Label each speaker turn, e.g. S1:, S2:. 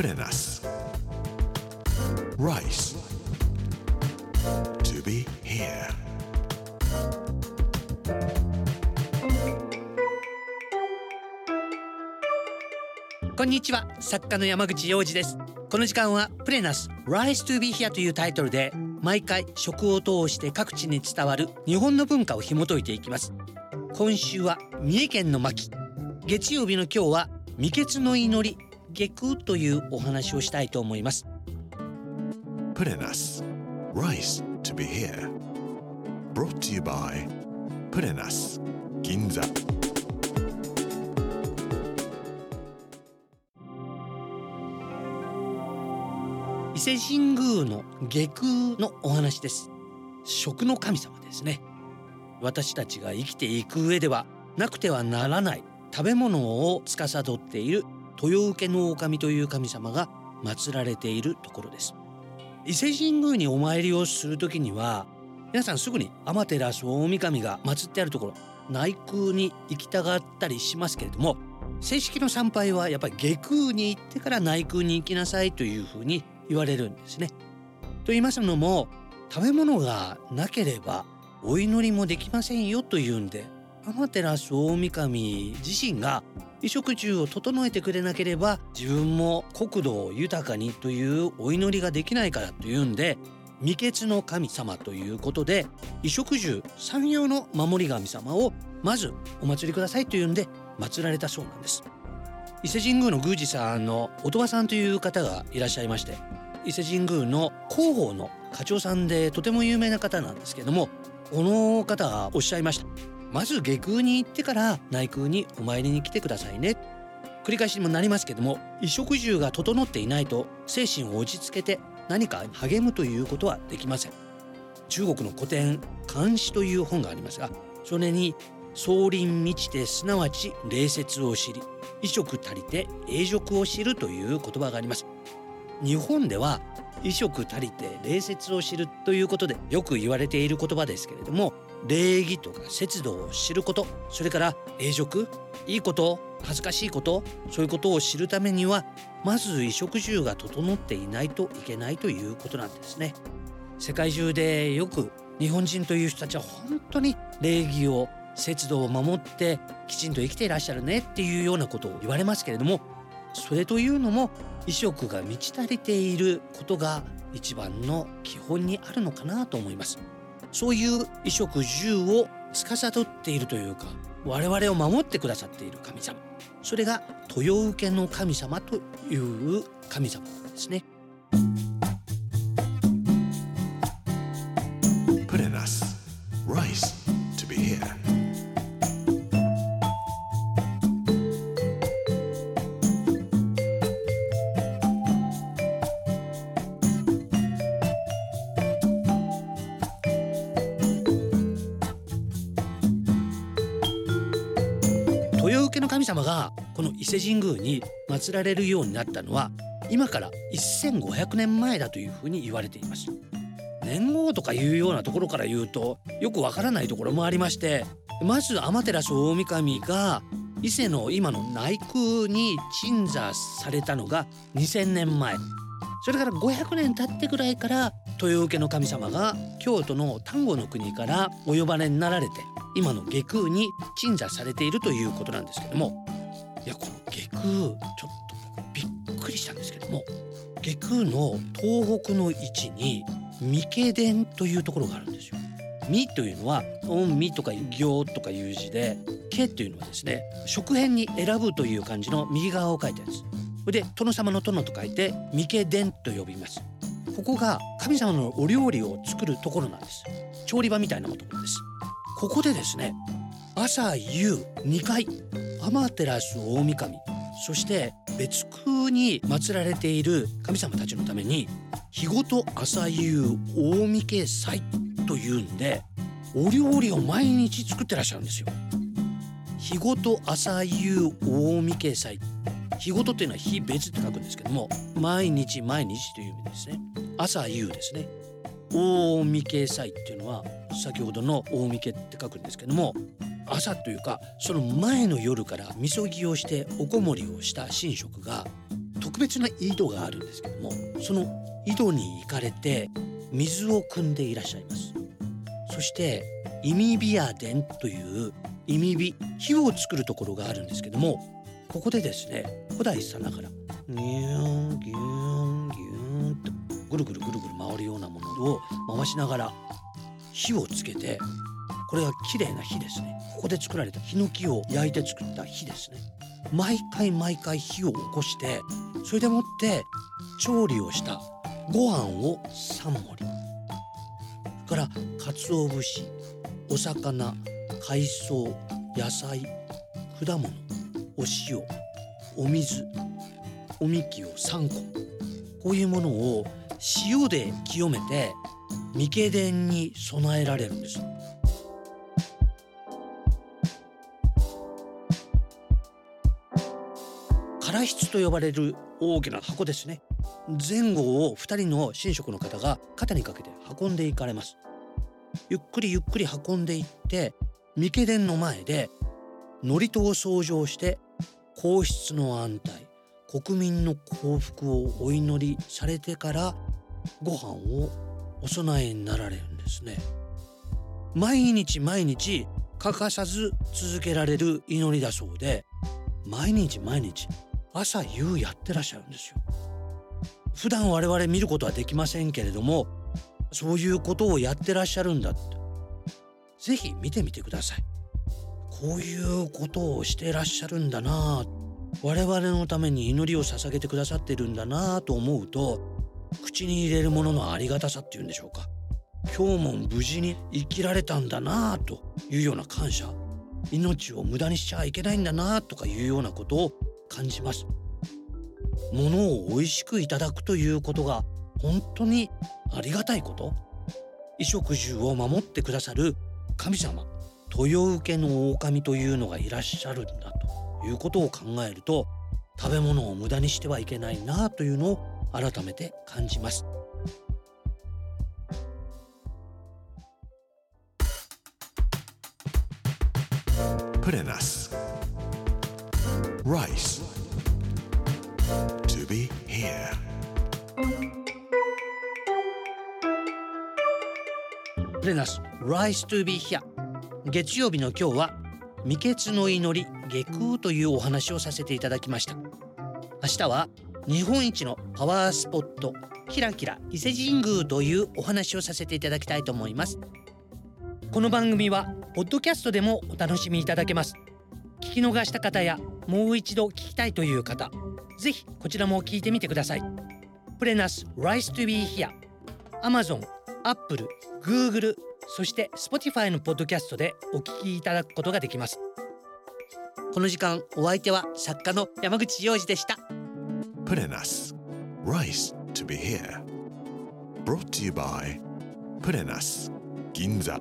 S1: プレナス Rice To be here.
S2: こんにちは。作家の山口洋二です。この時間はプレナス Rise to be here というタイトルで毎回食を通して各地に伝わる日本の文化を紐解いていきます。今週は三重県の牧月曜日の今日は未決の祈り下空というお話をしたいと思います。
S1: プレナス Rice to be here. Brought to you by プレナス銀座
S2: 伊勢神宮の下空のお話です。食の神様ですね。私たちが生きていく上ではなくてはならない食べ物を司っている豊受の狼という神様が祀られているところです伊勢神宮にお参りをする時には皆さんすぐに天照大神が祀ってあるところ内宮に行きたがったりしますけれども正式の参拝はやっぱり下空に行ってから内宮に行きなさいというふうに言われるんですね。と言いますのも食べ物がなければお祈りもできませんよというんで天照大神自身が衣食住を整えてくれなければ自分も国土を豊かにというお祈りができないからというんで未決の神様ということで衣食住産業の守り神様をまずお祭りくださいというんで祀られたそうなんです。伊勢神宮の宮司さんの音羽さんという方がいらっしゃいまして伊勢神宮の広報の課長さんでとても有名な方なんですけどもこの方がおっしゃいました。まず下空に行ってから内宮にお参りに来てくださいね。繰り返しにもなりますけども衣食住が整っていないと精神を落ち着けて何か励むということはできません。中国の古典漢詩という本がありますがそれに総林満ちてすなわち礼節を知り衣食足りて永辱を知るという言葉があります。日本では衣食足りて礼節を知るということでよく言われている言葉ですけれども礼儀とか節度を知ることそれから永辱いいこと恥ずかしいことそういうことを知るためにはまず衣食住が整っていないといけないということなんですね。世界中でよく日本人という人たちは本当に礼儀を節度を守ってきちんと生きていらっしゃるねっていうようなことを言われますけれどもそれというのも衣食が満ち足りていることが一番の基本にあるのかなと思います。そういう衣食住を司っているというか我々を守ってくださっている神様。それが豊受の神様という神様なんですね。豊受の神様がこの伊勢神宮に祀られるようになったのは今から1500年前だというふうに言われています。年号とかいうようなところから言うとよくわからないところもありましてまず天照大神が伊勢の今の内宮に鎮座されたのが2000年前。それから500年経ってぐらいから豊受の神様が京都の丹後の国からお呼ばれになられて今の下空に鎮座されているということなんですけどもいやこの下空ちょっとびっくりしたんですけども下空の東北の位置に三毛殿というところがあるんですよ。三というのは御身とか行とかいう字で家というのはですね食辺に選ぶという漢字の右側を書いたやつそれで殿様の殿と書いて三毛殿と呼びます。ここが神様のお料理を作るところなんです。調理場みたいなところです。ここでですね朝夕2回天照大神そして別宮に祀られている神様たちのために日ごと朝夕大御家祭というんでお料理を毎日作ってらっしゃるんですよ。日ごと朝夕大御家祭日ごとっていうのは日別って書くんですけども毎日毎日という意味ですね朝夕ですね大御家祭っていうのは先ほどの大御家って書くんですけども朝というかその前の夜からみそぎをしておこもりをした神職が特別な井戸があるんですけどもその井戸に行かれて水を汲んでいらっしゃいます。そしてイミビア殿というイミビ火を作るところがあるんですけどもここでですね古代さながらギューンギューンぐるぐるぐるぐる回るようなものを回しながら火をつけてこれが綺麗な火ですね。ここで作られたヒノキを焼いて作った火ですね。毎回毎回火を起こしてそれでもって調理をしたご飯を3盛り。それから鰹節お魚海藻野菜果物お塩お水おみきを3個。こういうものを塩で清めて三毛殿に備えられるんです。唐室と呼ばれる大きな箱ですね。前後を2人の神職の方が肩にかけて運んでいかれます。ゆっくりゆっくり運んでいって三毛殿の前で祝詞を奏上して皇室の安泰国民の幸福をお祈りされてからご飯をお供えになられるんですね。毎日毎日欠かさず続けられる祈りだそうで毎日毎日朝夕やってらっしゃるんですよ。普段我々見ることはできませんけれどもそういうことをやってらっしゃるんだって。ぜひ見てみてください。こういうことをしてらっしゃるんだな我々のために祈りを捧げてくださってるんだなと思うと口に入れるもののありがたさっていうんでしょうか。今日も無事に生きられたんだなというような感謝。命を無駄にしちゃいけないんだなとかいうようなことを感じます。物を美味しくいただくということが本当にありがたいこと。衣食住を守ってくださる神様。豊受けの狼というのがいらっしゃるんだということを考えると食べ物を無駄にしてはいけないなというのを改めて感じます。
S1: プレナス Rice. To be here.
S2: プレナス to be here. 月曜日の今日は未決の祈り下空というお話をさせていただきました。明日は日本一のパワースポットキラキラ伊勢神宮というお話をさせていただきたいと思います。この番組はポッドキャストでもお楽しみいただけます。聞き逃した方やもう一度聞きたいという方ぜひこちらも聞いてみてください。プレナス Rise to be here Amazon、Apple、Google そして Spotify のポッドキャストでお聞きいただくことができます。この時間お相手は作家の山口洋二でした。
S1: プレナス Rice to be here Brought to you by プレナス銀座